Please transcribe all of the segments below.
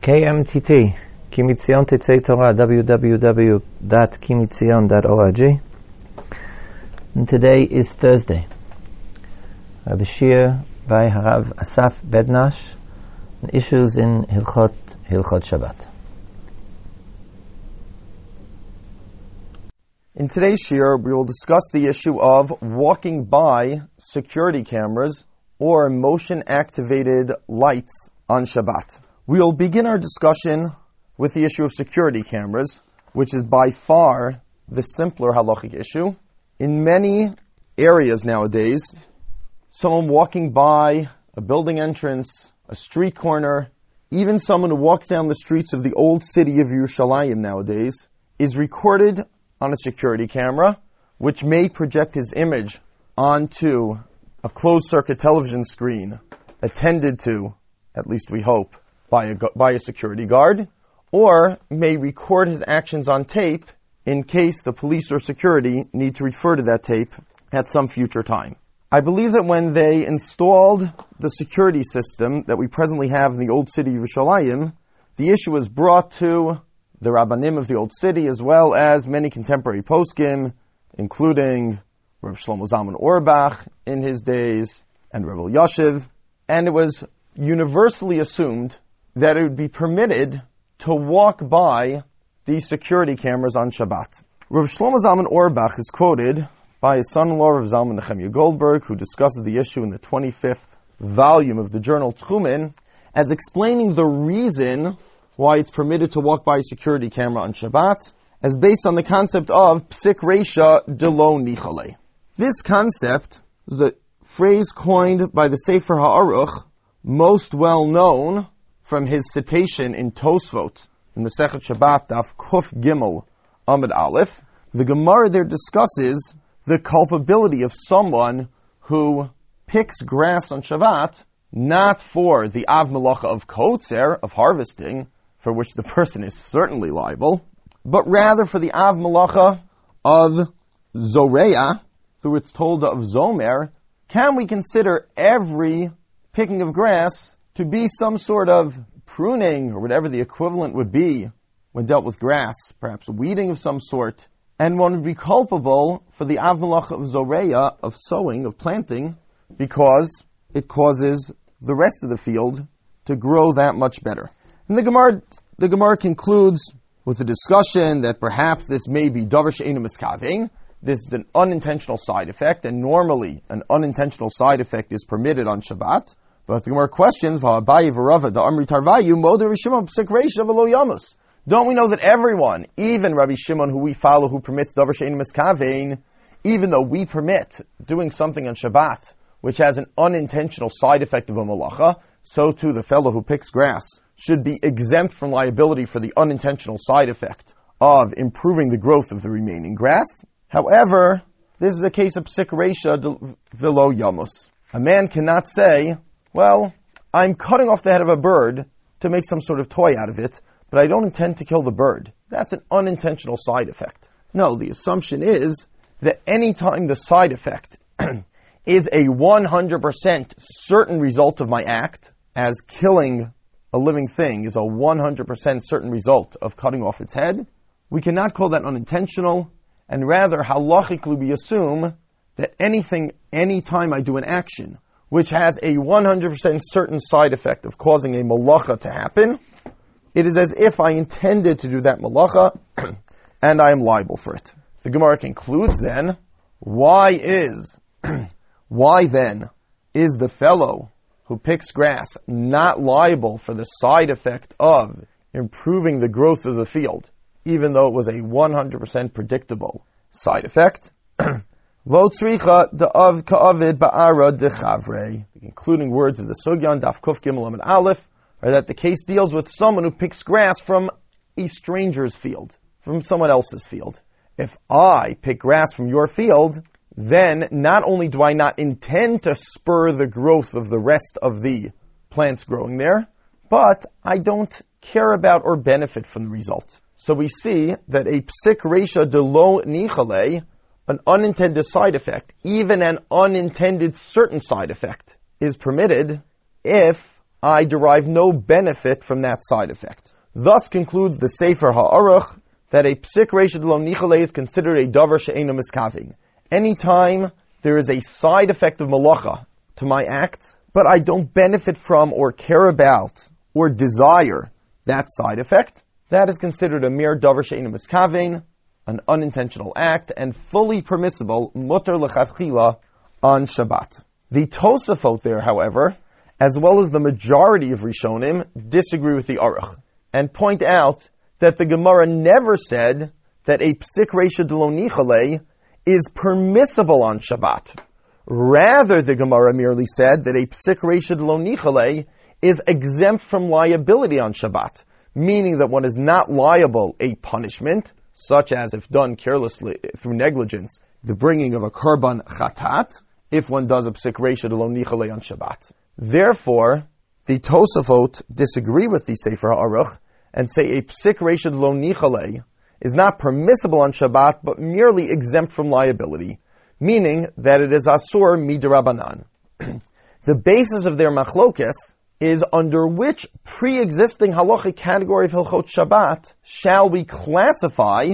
KMTT, Kimitzion Tetzei Torah, www.kimitzion.org. And today is Thursday. Rabbi Shir by Harav Asaf Bednarsh, issues in Hilchot, Hilchot Shabbat. In today's shir, we will discuss the issue of walking by security cameras or motion activated lights on Shabbat. We'll begin our discussion with the issue of security cameras, which is by far the simpler halachic issue. In many areas nowadays, someone walking by a building entrance, a street corner, even someone who walks down the streets of the old city of Yerushalayim nowadays is recorded on a security camera, which may project his image onto a closed circuit television screen attended to, at least we hope, by a, by a security guard, or may record his actions on tape in case the police or security need to refer to that tape at some future time. I believe that when they installed the security system that we presently have in the old city of Yerushalayim, the issue was brought to the Rabbanim of the old city as well as many contemporary poskim, including Rav Shlomo Zalman Auerbach in his days and Rav Yashiv, and it was universally assumed that it would be permitted to walk by these security cameras on Shabbat. Rav Shlomo Zalman Auerbach is quoted by his son-in-law Rav Zalman Nechemya Goldberg, who discusses the issue in the 25th volume of the journal Techumin, as explaining the reason why it's permitted to walk by a security camera on Shabbat, as based on the concept of psik reisha de lo nichale. This concept is a phrase coined by the Sefer Ha'aruch, most well known from his citation in Tosfot in the Sechet Shabbat Daf Kuf Gimel Amid Aleph. The Gemara there discusses the culpability of someone who picks grass on Shabbat not for the Av Malacha of Kotzer, of harvesting, for which the person is certainly liable, but rather for the Av Malacha of Zoreya, through its told of Zomer, can we consider every picking of grass to be some sort of pruning or whatever the equivalent would be when dealt with grass, perhaps weeding of some sort, and one would be culpable for the avmalach of zoreya, of sowing, of planting, because it causes the rest of the field to grow that much better. And the Gemara, the Gemara concludes with a discussion that perhaps this may be davar she'enu miskaving. This is an unintentional side effect, and normally an unintentional side effect is permitted on Shabbat. But the Gemara questions, Don't we know that everyone, even Rabbi Shimon, who we follow, who permits davar shein miskavein, even though we permit doing something on Shabbat, which has an unintentional side effect of a malacha, so too the fellow who picks grass should be exempt from liability for the unintentional side effect of improving the growth of the remaining grass. However, this is a case of psik reisha velo yamus. A man cannot say, well, I'm cutting off the head of a bird to make some sort of toy out of it, but I don't intend to kill the bird. That's an unintentional side effect. No, the assumption is that anytime the side effect is a 100% certain result of my act, as killing a living thing is a 100% certain result of cutting off its head, we cannot call that unintentional, and rather halachically we assume that anything, anytime I do an action, which has a 100% certain side effect of causing a malacha to happen, it is as if I intended to do that malacha, and I am liable for it. The Gemara concludes then, why is, why then is the fellow who picks grass not liable for the side effect of improving the growth of the field, even though it was a 100% predictable side effect? Lo ka'avid ba'ara concluding words of the Sugyan Daf Kuf Gimel and Aleph are that the case deals with someone who picks grass from a stranger's field, from someone else's field. If I pick grass from your field, then not only do I not intend to spur the growth of the rest of the plants growing there, but I don't care about or benefit from the result. So we see that a psik reisha de lo nichale, an unintended side effect, even an unintended certain side effect, is permitted if I derive no benefit from that side effect. Thus concludes the Sefer Ha'aruch that a psik reisha lo is considered a davar she'enu miskaving. Anytime there is a side effect of malacha to my acts, but I don't benefit from or care about or desire that side effect, that is considered a mere davar she'enu miskaving, an unintentional act, and fully permissible mutter lechavchila on Shabbat. The Tosafot there, however, as well as the majority of Rishonim, disagree with the Aruch and point out that the Gemara never said that a psik reisha delonichale is permissible on Shabbat. Rather, the Gemara merely said that a psik reisha delonichale is exempt from liability on Shabbat, meaning that one is not liable a punishment, such as if done carelessly through negligence, the bringing of a korban chatat, if one does a psik reisha delonichale on Shabbat. Therefore, the Tosafot disagree with the Sefer Aruch and say a psik reisha lo nichale is not permissible on Shabbat, but merely exempt from liability, meaning that it is asur midrabanan. the basis of their machlokes is under which pre-existing halachic category of Hilchot Shabbat shall we classify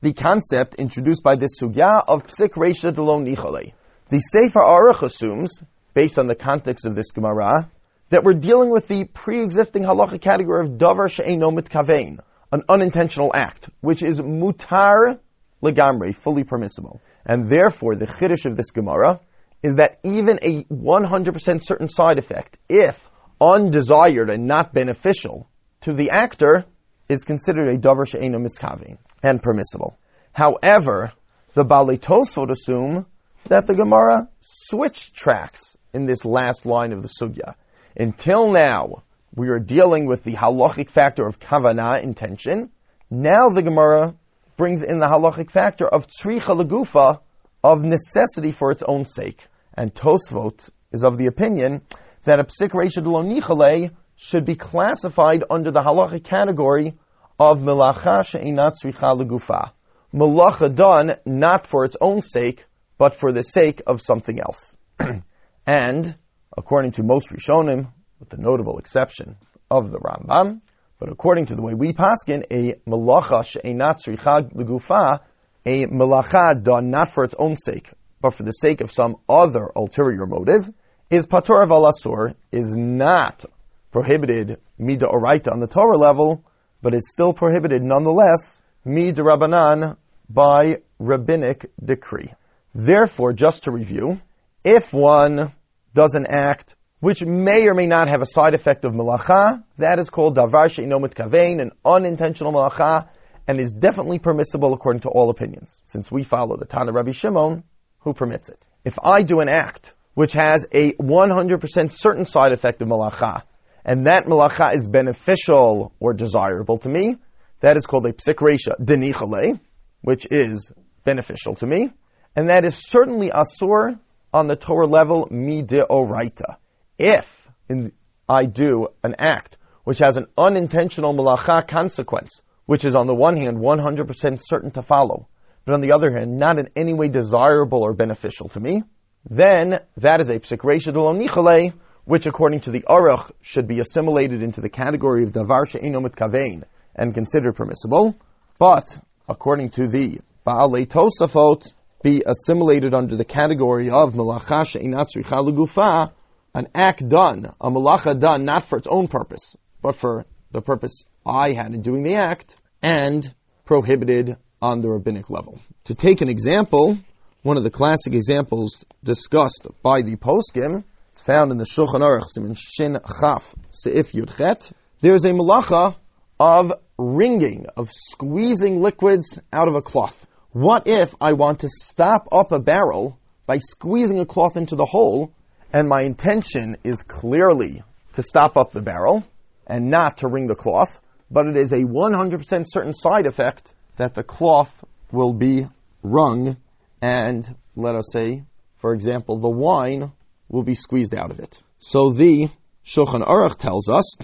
the concept introduced by this sugya of psik reisha lo nichale. The Sefer Aruch assumes, based on the context of this Gemara, that we're dealing with the pre-existing halacha category of davar she'eno mitkavein, an unintentional act, which is mutar legamre, fully permissible. And therefore, the chiddush of this Gemara is that even a 100% certain side effect, if undesired and not beneficial to the actor, is considered a davar she'eno miskavein and permissible. However, the Baalei Tosfot assume that the Gemara switched tracks in this last line of the sugya until now, we are dealing with the halachic factor of kavanah, intention. Now the Gemara brings in the halachic factor of tzricha legufa, of necessity for its own sake. And Tosfot is of the opinion that a psik reisha should be classified under the halachic category of melacha she'inat legufa. Melacha done not for its own sake, but for the sake of something else. and according to most Rishonim, with the notable exception of the Rambam, but according to the way we paskin, a malacha she'enat tzricha legufa, a malacha done not for its own sake, but for the sake of some other ulterior motive, is pator valasur, is not prohibited mida oraita on the Torah level, but is still prohibited nonetheless mida rabbanan by rabbinic decree. Therefore, just to review, if one does an act which may or may not have a side effect of malacha, that is called davar she'ino mitkavein, an unintentional malacha, and is definitely permissible according to all opinions, since we follow the Tana Rabbi Shimon, who permits it. If I do an act which has a 100% certain side effect of malacha, and that malacha is beneficial or desirable to me, that is called a psikresha denichale, which is beneficial to me, and that is certainly asur on the Torah level mideoraita. If in, I do an act which has an unintentional malacha consequence, which is on the one hand 100% certain to follow, but on the other hand not in any way desirable or beneficial to me, then that is a psikresha nichale, which according to the Aruch should be assimilated into the category of davar she'eno mitkavein and considered permissible, but according to the Baalei Tosafot, be assimilated under the category of malacha she'inat gufa, an act done, a malacha done not for its own purpose, but for the purpose I had in doing the act, and prohibited on the rabbinic level. To take an example, one of the classic examples discussed by the poskim is found in the Shulchan Aruch Siman Shin Chaf Seif Yudchet. There's a malacha of wringing, of squeezing liquids out of a cloth. What if I want to stop up a barrel by squeezing a cloth into the hole, and my intention is clearly to stop up the barrel and not to wring the cloth, but it is a 100% certain side effect that the cloth will be wrung and, let us say, for example, the wine will be squeezed out of it. So the Shulchan Aruch tells us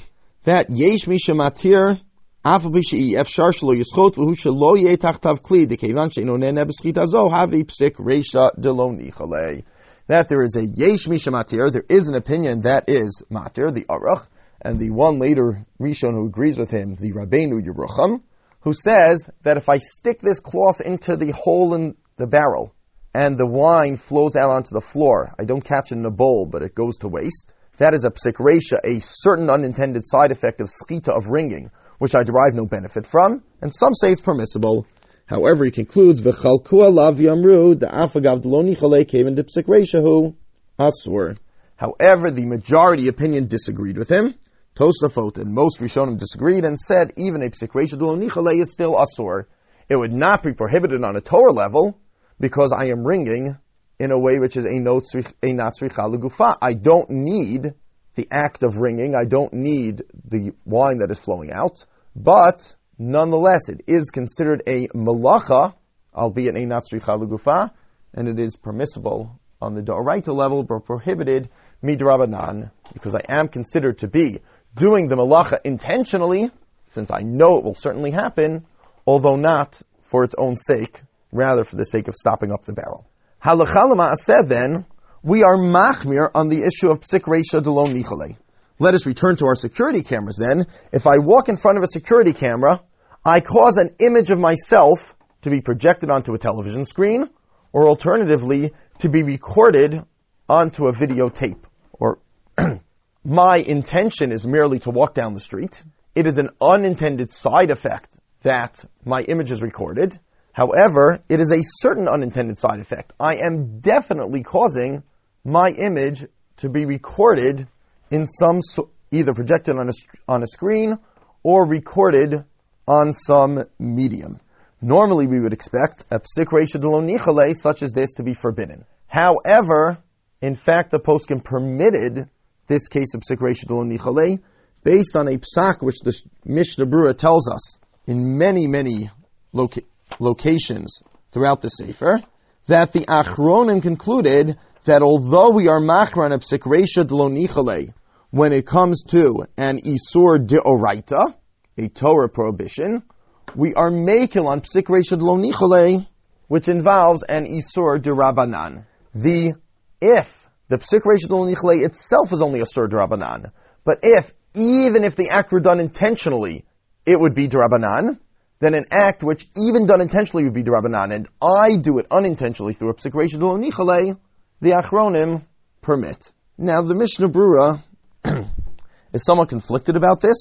that Yesh Misha Matir Afabishi Fsarshlo Yoshottavkli the Kevansh no Nenebeskita Zo Havip Sik Raisha Deloni Khalay. that there is a yesh mishamatir, there is an opinion that is matir, the aruch, and the one later Rishon who agrees with him, the Rabbeinu Yerucham, who says that if I stick this cloth into the hole in the barrel and the wine flows out onto the floor, I don't catch it in a bowl, but it goes to waste. That is a psik resha, a certain unintended side effect of skita of ringing, which I derive no benefit from, and some say it's permissible. However, he concludes, V'chalku alav yamru, da'afagav deloni chale came psik resha hu, asur. However, the majority opinion disagreed with him. Tosafot and most Rishonim disagreed and said even a psikresha nichale is still asur. It would not be prohibited on a Torah level because I am ringing in a way which is a not gufa. I don't need the act of ringing. I don't need the wine that is flowing out. But nonetheless, it is considered a malacha, albeit a not gufa, and it is permissible on the Doraita level, but prohibited midrabanan, because I am considered to be doing the malacha intentionally, since I know it will certainly happen, although not for its own sake, rather for the sake of stopping up the barrel. Halachalama said then, we are machmir on the issue of psik reisha delon nichale. Let us return to our security cameras then. If I walk in front of a security camera, I cause an image of myself to be projected onto a television screen, or alternatively, to be recorded onto a videotape, or my intention is merely to walk down the street. It is an unintended side effect that my image is recorded. However, it is a certain unintended side effect. I am definitely causing my image to be recorded in some, either projected on a, on a screen or recorded on some medium. Normally we would expect a psik nichale such as this to be forbidden. However, in fact, the poskim permitted this case of psik nichale, based on a psak which the Mishnah Brura tells us in many, many loca- locations throughout the Sefer, that the Achronim concluded that although we are machran of psik nichale, when it comes to an isur deoraita, a Torah prohibition, we are making on psik nichale, which involves an isur derabanan. The if the psik nichle itself is only a sur drabanan. But if, even if the act were done intentionally, it would be drabanan, then an act which even done intentionally would be drabanan, and I do it unintentionally through a psik nichle, the achronim permit. Now the Mishnah Brura is somewhat conflicted about this.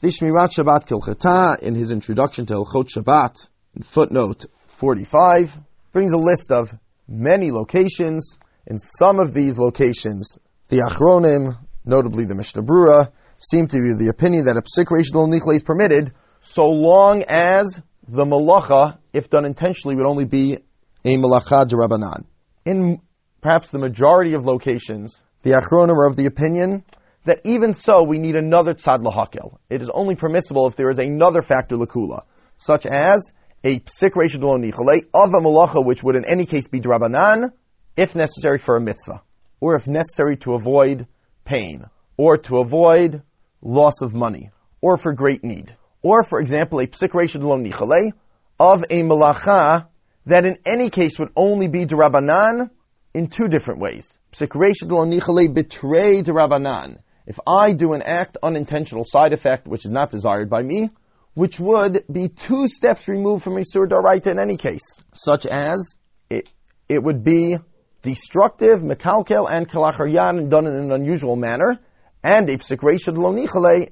The Shmirat Shabbat Kehilchata, in his introduction to Hilchot Shabbat, footnote 45, brings a list of many locations in some of these locations, the Achronim, notably the Mishnah Brura, seem to be the opinion that a psik nichle is permitted so long as the malacha, if done intentionally, would only be a malacha derabanan. In perhaps the majority of locations, the Achronim are of the opinion that even so, we need another tzad lahakel. It is only permissible if there is another factor lakula, such as a psik nichle of a malacha, which would in any case be derabanan, if necessary for a mitzvah, or if necessary to avoid pain, or to avoid loss of money, or for great need, or for example a psikration lo nichale of a malacha that in any case would only be derabanan in two different ways. Psikration lo nichale betray derabanan. If I do an act unintentional side effect which is not desired by me, which would be two steps removed from a sur daraita in any case, such as it, it would be destructive, mekalkel, and kalacharyan done in an unusual manner, and a psikration lo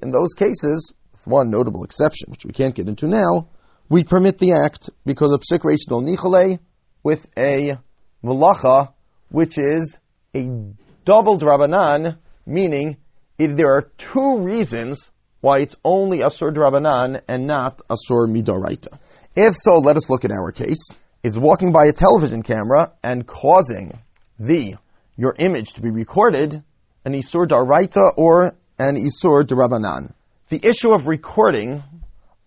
in those cases, one notable exception, which we can't get into now, we permit the act because of psikration lo with a malacha, which is a double drabanan, meaning if there are two reasons why it's only asur drabanan and not asur midoraita. If so, let us look at our case. Is walking by a television camera and causing the your image to be recorded, an isur daraita or an isur darabanan. The issue of recording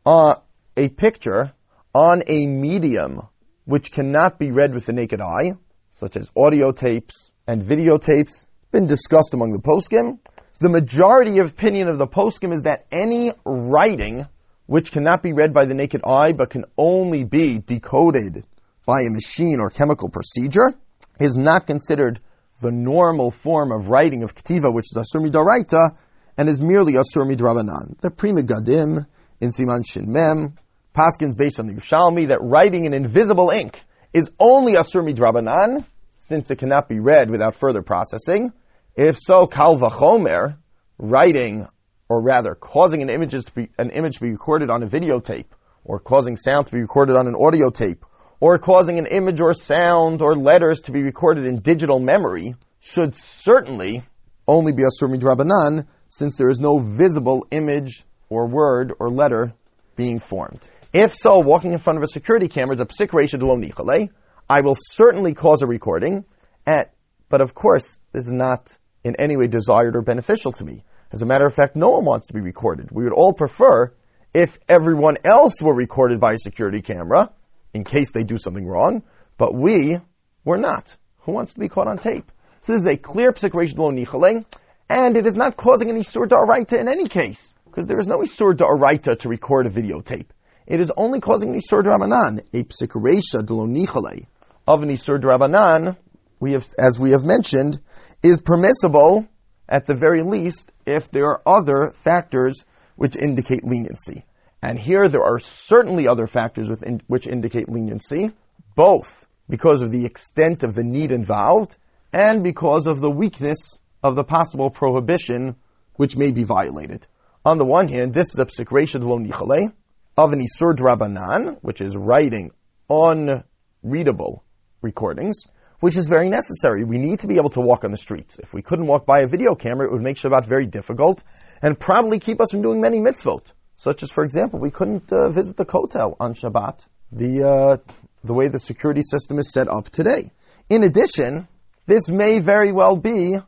uh, a picture on a medium which cannot be read with the naked eye, such as audio tapes and videotapes, been discussed among the poskim. The majority of opinion of the poskim is that any writing which cannot be read by the naked eye but can only be decoded by a machine or chemical procedure is not considered the normal form of writing of ketiva, which is asur midaraita, and is merely Asur Midrabanan. The Pri Megadim in Siman Shin Mem, Paskins based on the Yerushalmi, that writing in invisible ink is only Asur Midrabanan, since it cannot be read without further processing. If so, Kal Vachomer, writing, or rather causing an, images to be, an image to be recorded on a videotape, or causing sound to be recorded on an audio tape, or causing an image or sound or letters to be recorded in digital memory, should certainly only be Asur Midrabanan, since there is no visible image or word or letter being formed. If so, walking in front of a security camera is a psik nichale. I will certainly cause a recording, at, but of course, this is not in any way desired or beneficial to me. As a matter of fact, no one wants to be recorded. We would all prefer if everyone else were recorded by a security camera, in case they do something wrong, but we were not. Who wants to be caught on tape? So this is a clear psik nichale, and it is not causing any sur da'araita in any case, because there is no sur da'araita to record a videotape. It is only causing an isur dramanan, a psikaresha delonichale of an isur drabanan, we have, as we have mentioned, is permissible at the very least if there are other factors which indicate leniency. And here there are certainly other factors which indicate leniency, both because of the extent of the need involved and because of the weakness of the possible prohibition which may be violated. On the one hand, this is a psikration lo nichale, of an Isur Drabanan, which is writing unreadable recordings, which is very necessary. We need to be able to walk on the streets. If we couldn't walk by a video camera, it would make Shabbat very difficult and probably keep us from doing many mitzvot. Such as, for example, we couldn't uh, visit the Kotel on Shabbat, the, uh, the way the security system is set up today. In addition, this may very well be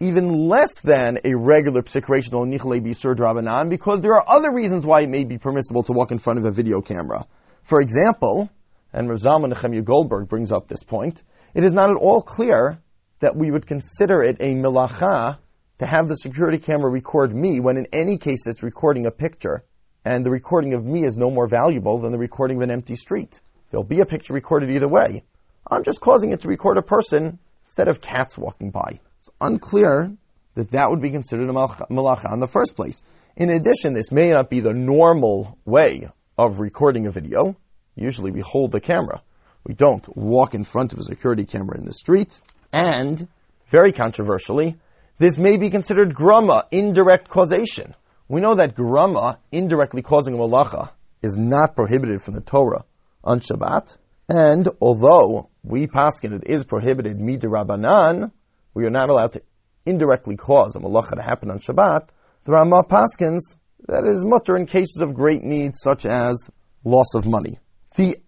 even less than a regular psikration nichle bisur drabanan because there are other reasons why it may be permissible to walk in front of a video camera. For example, and Rav Zalman Nechemya Goldberg brings up this point, it is not at all clear that we would consider it a milacha to have the security camera record me when in any case it's recording a picture and the recording of me is no more valuable than the recording of an empty street. There'll be a picture recorded either way. I'm just causing it to record a person instead of cats walking by. It's unclear that that would be considered a malacha in the first place. In addition, this may not be the normal way of recording a video. Usually we hold the camera. We don't walk in front of a security camera in the street. And, very controversially, this may be considered grama, indirect causation. We know that grama, indirectly causing a malacha, is not prohibited from the Torah on Shabbat. And although we paskin it is prohibited midirabanan, we are not allowed to indirectly cause a malacha to happen on Shabbat, the Ramah Paskins, that is mutter in cases of great need, such as loss of money. The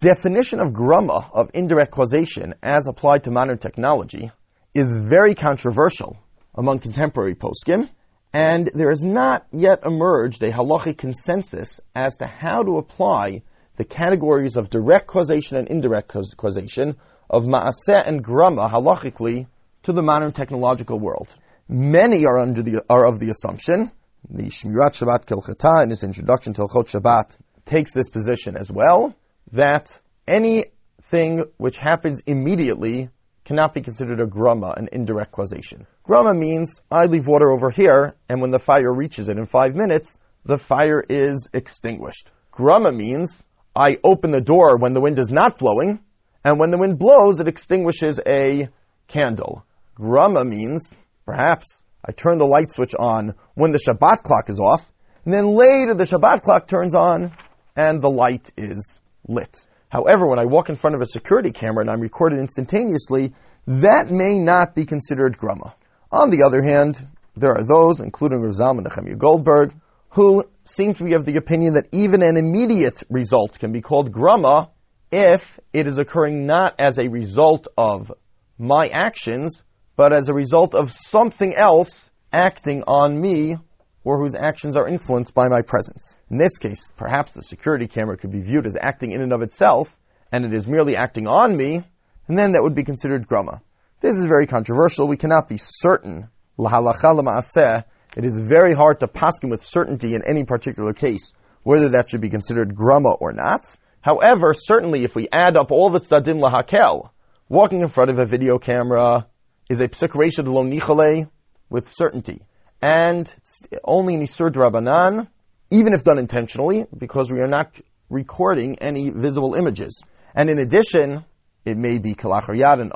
definition of grama, of indirect causation, as applied to modern technology, is very controversial among contemporary poskim, and there has not yet emerged a halachic consensus as to how to apply the categories of direct causation and indirect causation of ma'aseh and grama halachically to the modern technological world. Many are under the are of the assumption. The Shmirat Shabbat Kehilchata in his introduction to Hilchot Shabbat takes this position as well that anything which happens immediately cannot be considered a grama, an indirect causation. Grama means I leave water over here, and when the fire reaches it in five minutes, the fire is extinguished. Grama means I open the door when the wind is not blowing, and when the wind blows, it extinguishes a candle. Grama means, perhaps, I turn the light switch on when the Shabbat clock is off, and then later the Shabbat clock turns on and the light is lit. However, when I walk in front of a security camera and I'm recorded instantaneously, that may not be considered grama. On the other hand, there are those, including Zalman Nechemya Goldberg, who seem to be of the opinion that even an immediate result can be called grama if it is occurring not as a result of my actions, but as a result of something else acting on me or whose actions are influenced by my presence. In this case, perhaps the security camera could be viewed as acting in and of itself, and it is merely acting on me, and then that would be considered grama. This is very controversial. We cannot be certain. It is very hard to paskin with certainty in any particular case whether that should be considered grama or not. However, certainly if we add up all the tzdadim lahakel, walking in front of a video camera, is a psikration lo nichale with certainty. and only in Isur Drabanan, even if done intentionally, because we are not recording any visible images. And in addition, it may be kalachar an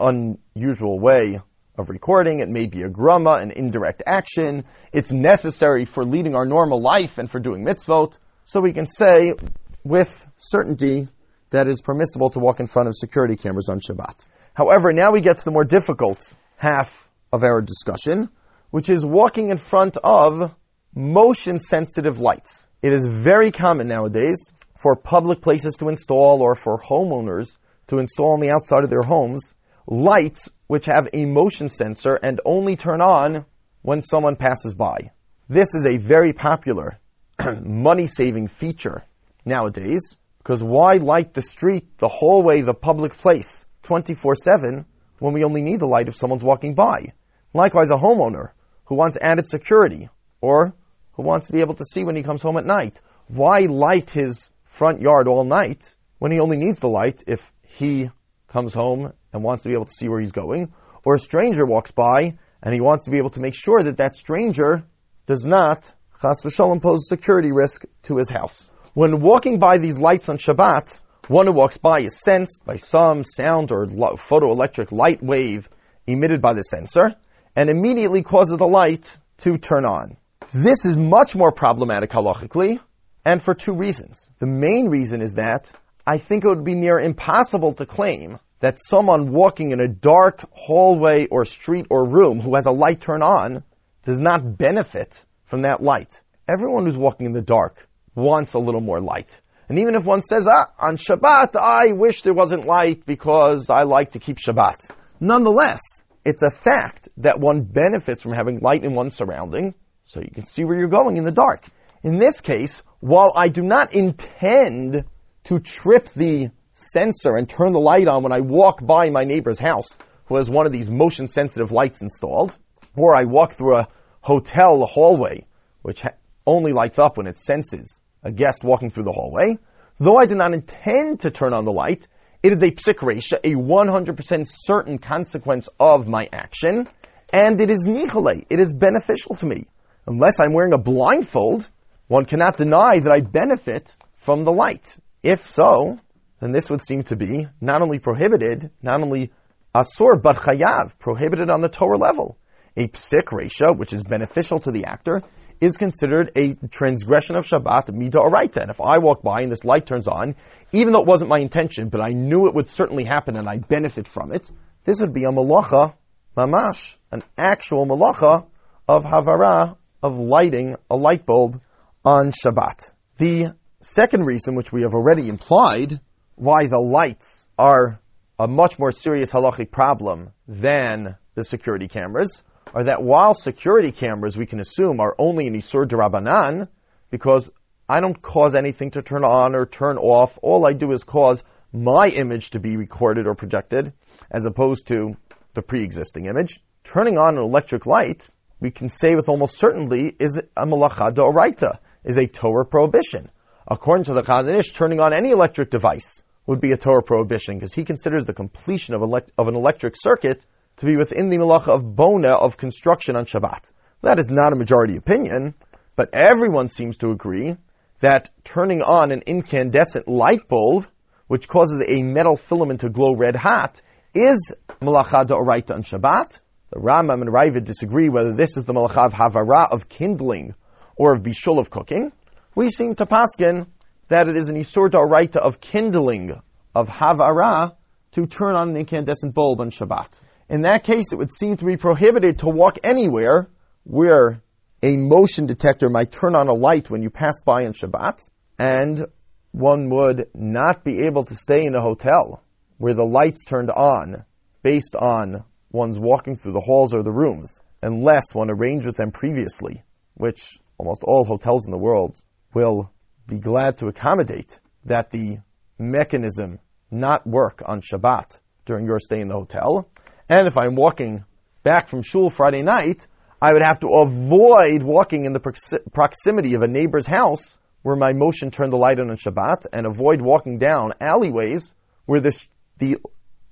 unusual way of recording. It may be a grama, an indirect action. It's necessary for leading our normal life and for doing mitzvot. So we can say with certainty that it is permissible to walk in front of security cameras on Shabbat. However, now we get to the more difficult half of our discussion, which is walking in front of motion sensitive lights. It is very common nowadays for public places to install or for homeowners to install on the outside of their homes lights which have a motion sensor and only turn on when someone passes by. This is a very popular money saving feature nowadays because why light the street, the hallway, the public place 24 7 when we only need the light if someone's walking by? Likewise, a homeowner who wants added security or who wants to be able to see when he comes home at night. Why light his front yard all night when he only needs the light if he comes home and wants to be able to see where he's going, or a stranger walks by and he wants to be able to make sure that that stranger does not, chas v'shalom, pose security risk to his house. When walking by these lights on Shabbat, one who walks by is sensed by some sound or photoelectric light wave emitted by the sensor, and immediately causes the light to turn on. This is much more problematic halachically, and for two reasons. The main reason is that I think it would be near impossible to claim that someone walking in a dark hallway or street or room who has a light turn on does not benefit from that light. Everyone who's walking in the dark wants a little more light. And even if one says, ah, on Shabbat, I wish there wasn't light because I like to keep Shabbat. Nonetheless, it's a fact that one benefits from having light in one's surrounding so you can see where you're going in the dark. In this case, while I do not intend to trip the sensor and turn the light on when I walk by my neighbor's house who has one of these motion sensitive lights installed, or I walk through a hotel hallway which ha- only lights up when it senses a guest walking through the hallway, though I do not intend to turn on the light, it is a psik a 100% certain consequence of my action, and it is nichale, it is beneficial to me. Unless I'm wearing a blindfold, one cannot deny that I benefit from the light. If so, then this would seem to be not only prohibited, not only asur, but chayav, prohibited on the Torah level. A psik resha, which is beneficial to the actor, is considered a transgression of Shabbat mida oraita. And if I walk by and this light turns on, even though it wasn't my intention, but I knew it would certainly happen and I benefit from it, this would be a malacha mamash, an actual malacha of havara, of lighting a light bulb on Shabbat. The second reason, which we have already implied, why the lights are a much more serious halachic problem than the security cameras, are that while security cameras we can assume are only in Isur Darabanan, because I don't cause anything to turn on or turn off, all I do is cause my image to be recorded or projected, as opposed to the pre-existing image. Turning on an electric light, we can say with almost certainty, is a malacha d'oraita, is a Torah prohibition. According to the Chazon Ish, turning on any electric device would be a Torah prohibition because he considers the completion of, of an electric circuit to be within the malacha of bona of construction on Shabbat. That is not a majority opinion, but everyone seems to agree that turning on an incandescent light bulb, which causes a metal filament to glow red hot, is malacha da'oraita on Shabbat. The Rambam and Raavad disagree whether this is the malacha of havara of kindling or of bishul of cooking. We seem to paskin that it is an isur da'oraita of kindling of havara to turn on an incandescent bulb on Shabbat. In that case, it would seem to be prohibited to walk anywhere where a motion detector might turn on a light when you pass by on Shabbat, and one would not be able to stay in a hotel where the lights turned on based on one's walking through the halls or the rooms, unless one arranged with them previously, which almost all hotels in the world will be glad to accommodate that the mechanism not work on Shabbat during your stay in the hotel, and if I'm walking back from shul Friday night, I would have to avoid walking in the proximity of a neighbor's house where my motion turned the light on on Shabbat and avoid walking down alleyways where the, the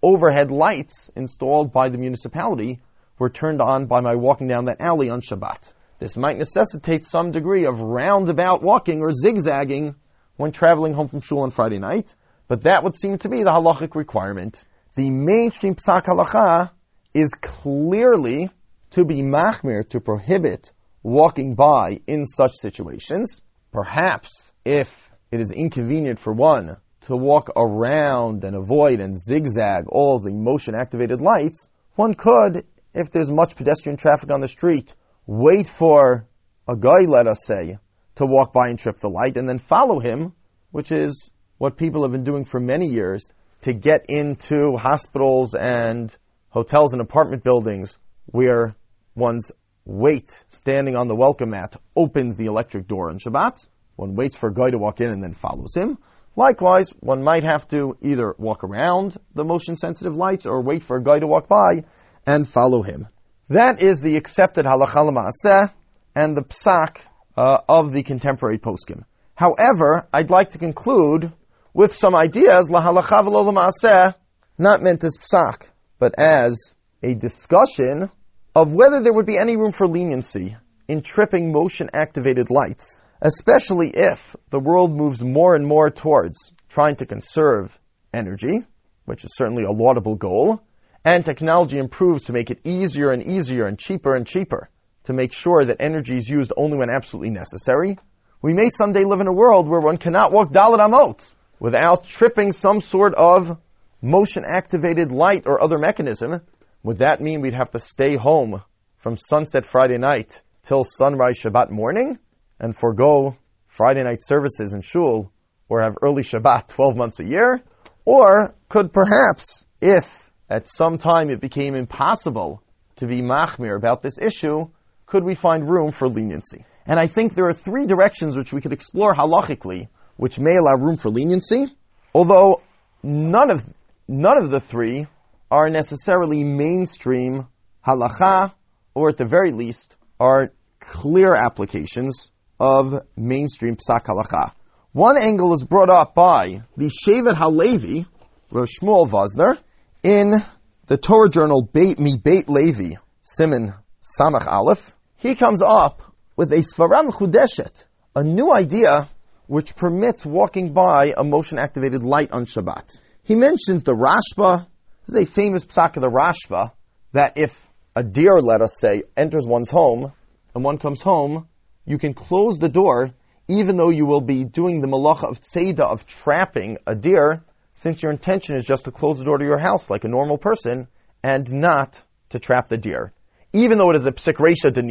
overhead lights installed by the municipality were turned on by my walking down that alley on Shabbat. This might necessitate some degree of roundabout walking or zigzagging when traveling home from shul on Friday night, but that would seem to be the halachic requirement. The mainstream psak halacha is clearly to be machmir, to prohibit walking by in such situations. Perhaps if it is inconvenient for one to walk around and avoid and zigzag all the motion activated lights, one could, if there's much pedestrian traffic on the street, wait for a guy, let us say, to walk by and trip the light and then follow him, which is what people have been doing for many years to get into hospitals and hotels and apartment buildings where one's weight standing on the welcome mat opens the electric door on Shabbat. One waits for a guy to walk in and then follows him. Likewise, one might have to either walk around the motion sensitive lights or wait for a guy to walk by and follow him. That is the accepted halacha l'maaseh and the psak uh, of the contemporary poskim. However, I'd like to conclude with some ideas lahalacha v'lo not meant as psak, but as a discussion of whether there would be any room for leniency in tripping motion activated lights, especially if the world moves more and more towards trying to conserve energy, which is certainly a laudable goal, and technology improves to make it easier and easier and cheaper and cheaper to make sure that energy is used only when absolutely necessary. We may someday live in a world where one cannot walk Dalit Amot without tripping some sort of motion activated light or other mechanism would that mean we'd have to stay home from sunset Friday night till sunrise Shabbat morning and forego Friday night services in shul or have early Shabbat 12 months a year? Or could perhaps, if at some time it became impossible to be machmir about this issue, could we find room for leniency? And I think there are three directions which we could explore halachically, which may allow room for leniency, although none of, none of the three are necessarily mainstream halacha, or at the very least, are clear applications of mainstream psak halacha. One angle is brought up by the Shevet Halevi, Rosh Shmuel Wosner, in the Torah journal Beit Mi Beit Levi, Siman Samach Aleph. He comes up with a Svaram Chudeshet, a new idea which permits walking by a motion activated light on Shabbat. He mentions the Rashba, this is a famous psak of the Rashba that if a deer, let us say, enters one's home and one comes home, you can close the door even though you will be doing the malacha of tzeda of trapping a deer, since your intention is just to close the door to your house like a normal person and not to trap the deer. Even though it is a psikresha de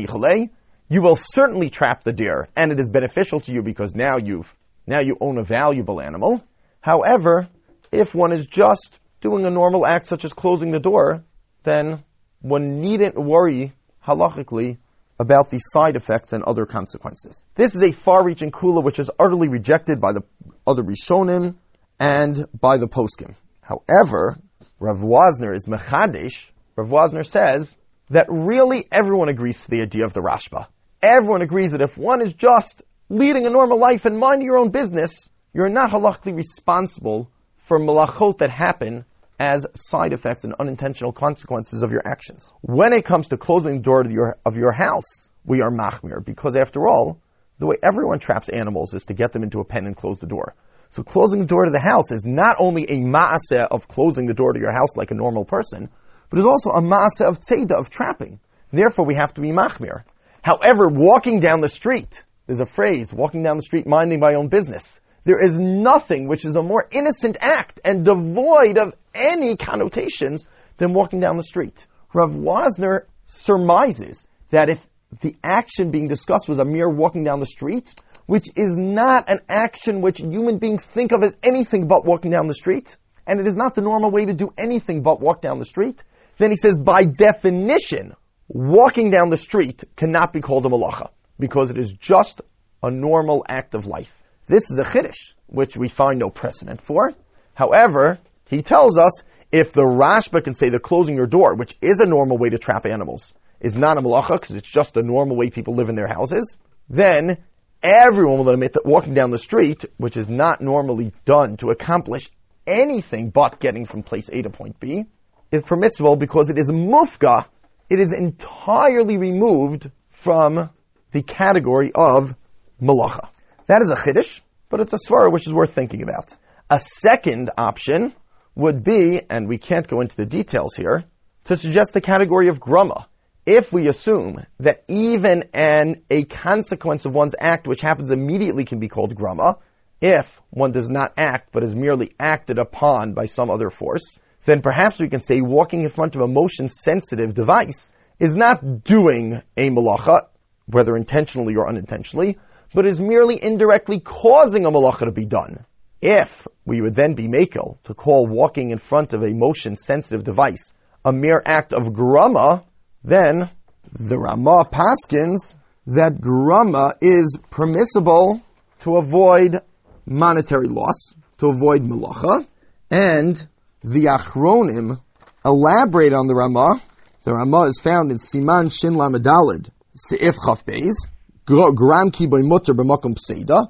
you will certainly trap the deer, and it is beneficial to you because now you've now you own a valuable animal. However, if one is just doing a normal act such as closing the door, then one needn't worry halachically about the side effects and other consequences. This is a far-reaching kula which is utterly rejected by the other Rishonim and by the poskim. However, Rav Wosner is mechadish. Rav Wosner says that really everyone agrees to the idea of the Rashba. Everyone agrees that if one is just leading a normal life and minding your own business, you're not halachically responsible for malachot that happen as side effects and unintentional consequences of your actions. When it comes to closing the door your, of your house, we are machmir, because after all, the way everyone traps animals is to get them into a pen and close the door. So closing the door to the house is not only a maaseh of closing the door to your house like a normal person, but is also a maaseh of tzeda, of trapping. Therefore, we have to be machmir. However, walking down the street, there's a phrase, walking down the street minding my own business. There is nothing which is a more innocent act and devoid of any connotations than walking down the street. Rav Wosner surmises that if the action being discussed was a mere walking down the street, which is not an action which human beings think of as anything but walking down the street, and it is not the normal way to do anything but walk down the street, then he says by definition, walking down the street cannot be called a malacha, because it is just a normal act of life. This is a chiddush, which we find no precedent for. However, he tells us if the Rashba can say that closing your door, which is a normal way to trap animals, is not a malacha because it's just a normal way people live in their houses, then everyone will admit that walking down the street, which is not normally done to accomplish anything but getting from place A to point B, is permissible because it is mufga. It is entirely removed from the category of malacha. That is a chiddush, but it's a svara which is worth thinking about. A second option would be, and we can't go into the details here, to suggest the category of grumma. If we assume that even an a consequence of one's act which happens immediately can be called grumma, if one does not act but is merely acted upon by some other force, then perhaps we can say walking in front of a motion sensitive device is not doing a malacha, whether intentionally or unintentionally, but is merely indirectly causing a malacha to be done. If we would then be makel to call walking in front of a motion sensitive device a mere act of grama, then the Rama paskins that grama is permissible to avoid monetary loss, to avoid malacha, and the Achronim elaborate on the Rama. The Rama is found in Siman Shin Lamed Daled, Seif Chaf Beis, Gram Kiboy Mutter B'Makom Pseida,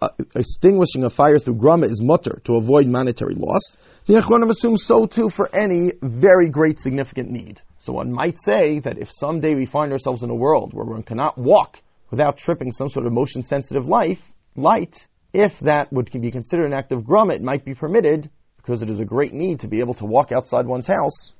uh, extinguishing a fire through grama is mutter to avoid monetary loss. The Achronim assume so too for any very great significant need. So one might say that if someday we find ourselves in a world where one cannot walk without tripping some sort of motion sensitive life, light, if that would be considered an act of grama, it might be permitted because it is a great need to be able to walk outside one's house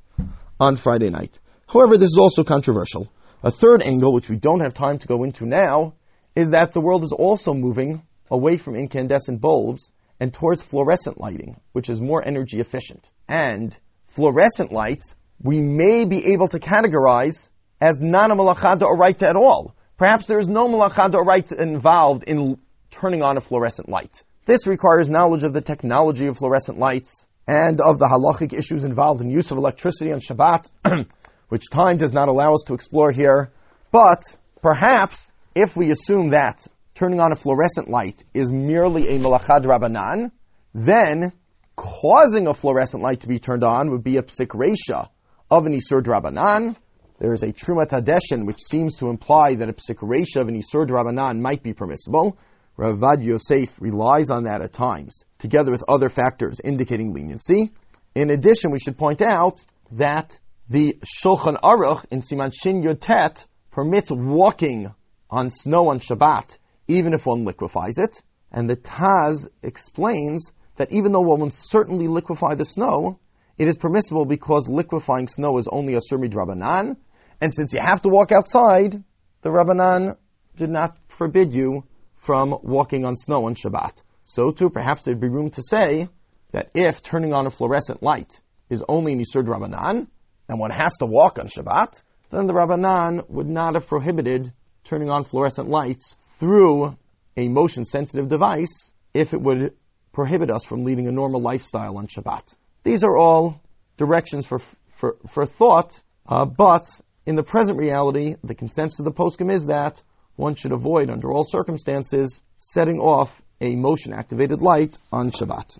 on Friday night. However, this is also controversial. A third angle, which we don't have time to go into now, is that the world is also moving away from incandescent bulbs and towards fluorescent lighting, which is more energy efficient. And fluorescent lights, we may be able to categorize as not a malachada oraita at all. Perhaps there is no malachada oraita involved in turning on a fluorescent light. This requires knowledge of the technology of fluorescent lights and of the halachic issues involved in use of electricity on Shabbat, which time does not allow us to explore here. But perhaps if we assume that turning on a fluorescent light is merely a malachad rabbanan, then causing a fluorescent light to be turned on would be a psik resha of an isur rabbanan. There is a Terumat HaDeshen which seems to imply that a psik resha of an isur rabbanan might be permissible. Ravad Yosef relies on that at times, together with other factors indicating leniency. In addition, we should point out that the Shulchan Aruch in Siman Shin Yotet permits walking on snow on Shabbat, even if one liquefies it. And the Taz explains that even though one would certainly liquefy the snow, it is permissible because liquefying snow is only a surmid rabbanan, and since you have to walk outside, the rabbanan did not forbid you from walking on snow on Shabbat. So too, perhaps there'd be room to say that if turning on a fluorescent light is only an Isur Rabbanan, and one has to walk on Shabbat, then the Rabbanan would not have prohibited turning on fluorescent lights through a motion sensitive device if it would prohibit us from leading a normal lifestyle on Shabbat. These are all directions for, for, for thought, uh, but in the present reality, the consensus of the poskim is that one should avoid, under all circumstances, setting off a motion activated light on Shabbat.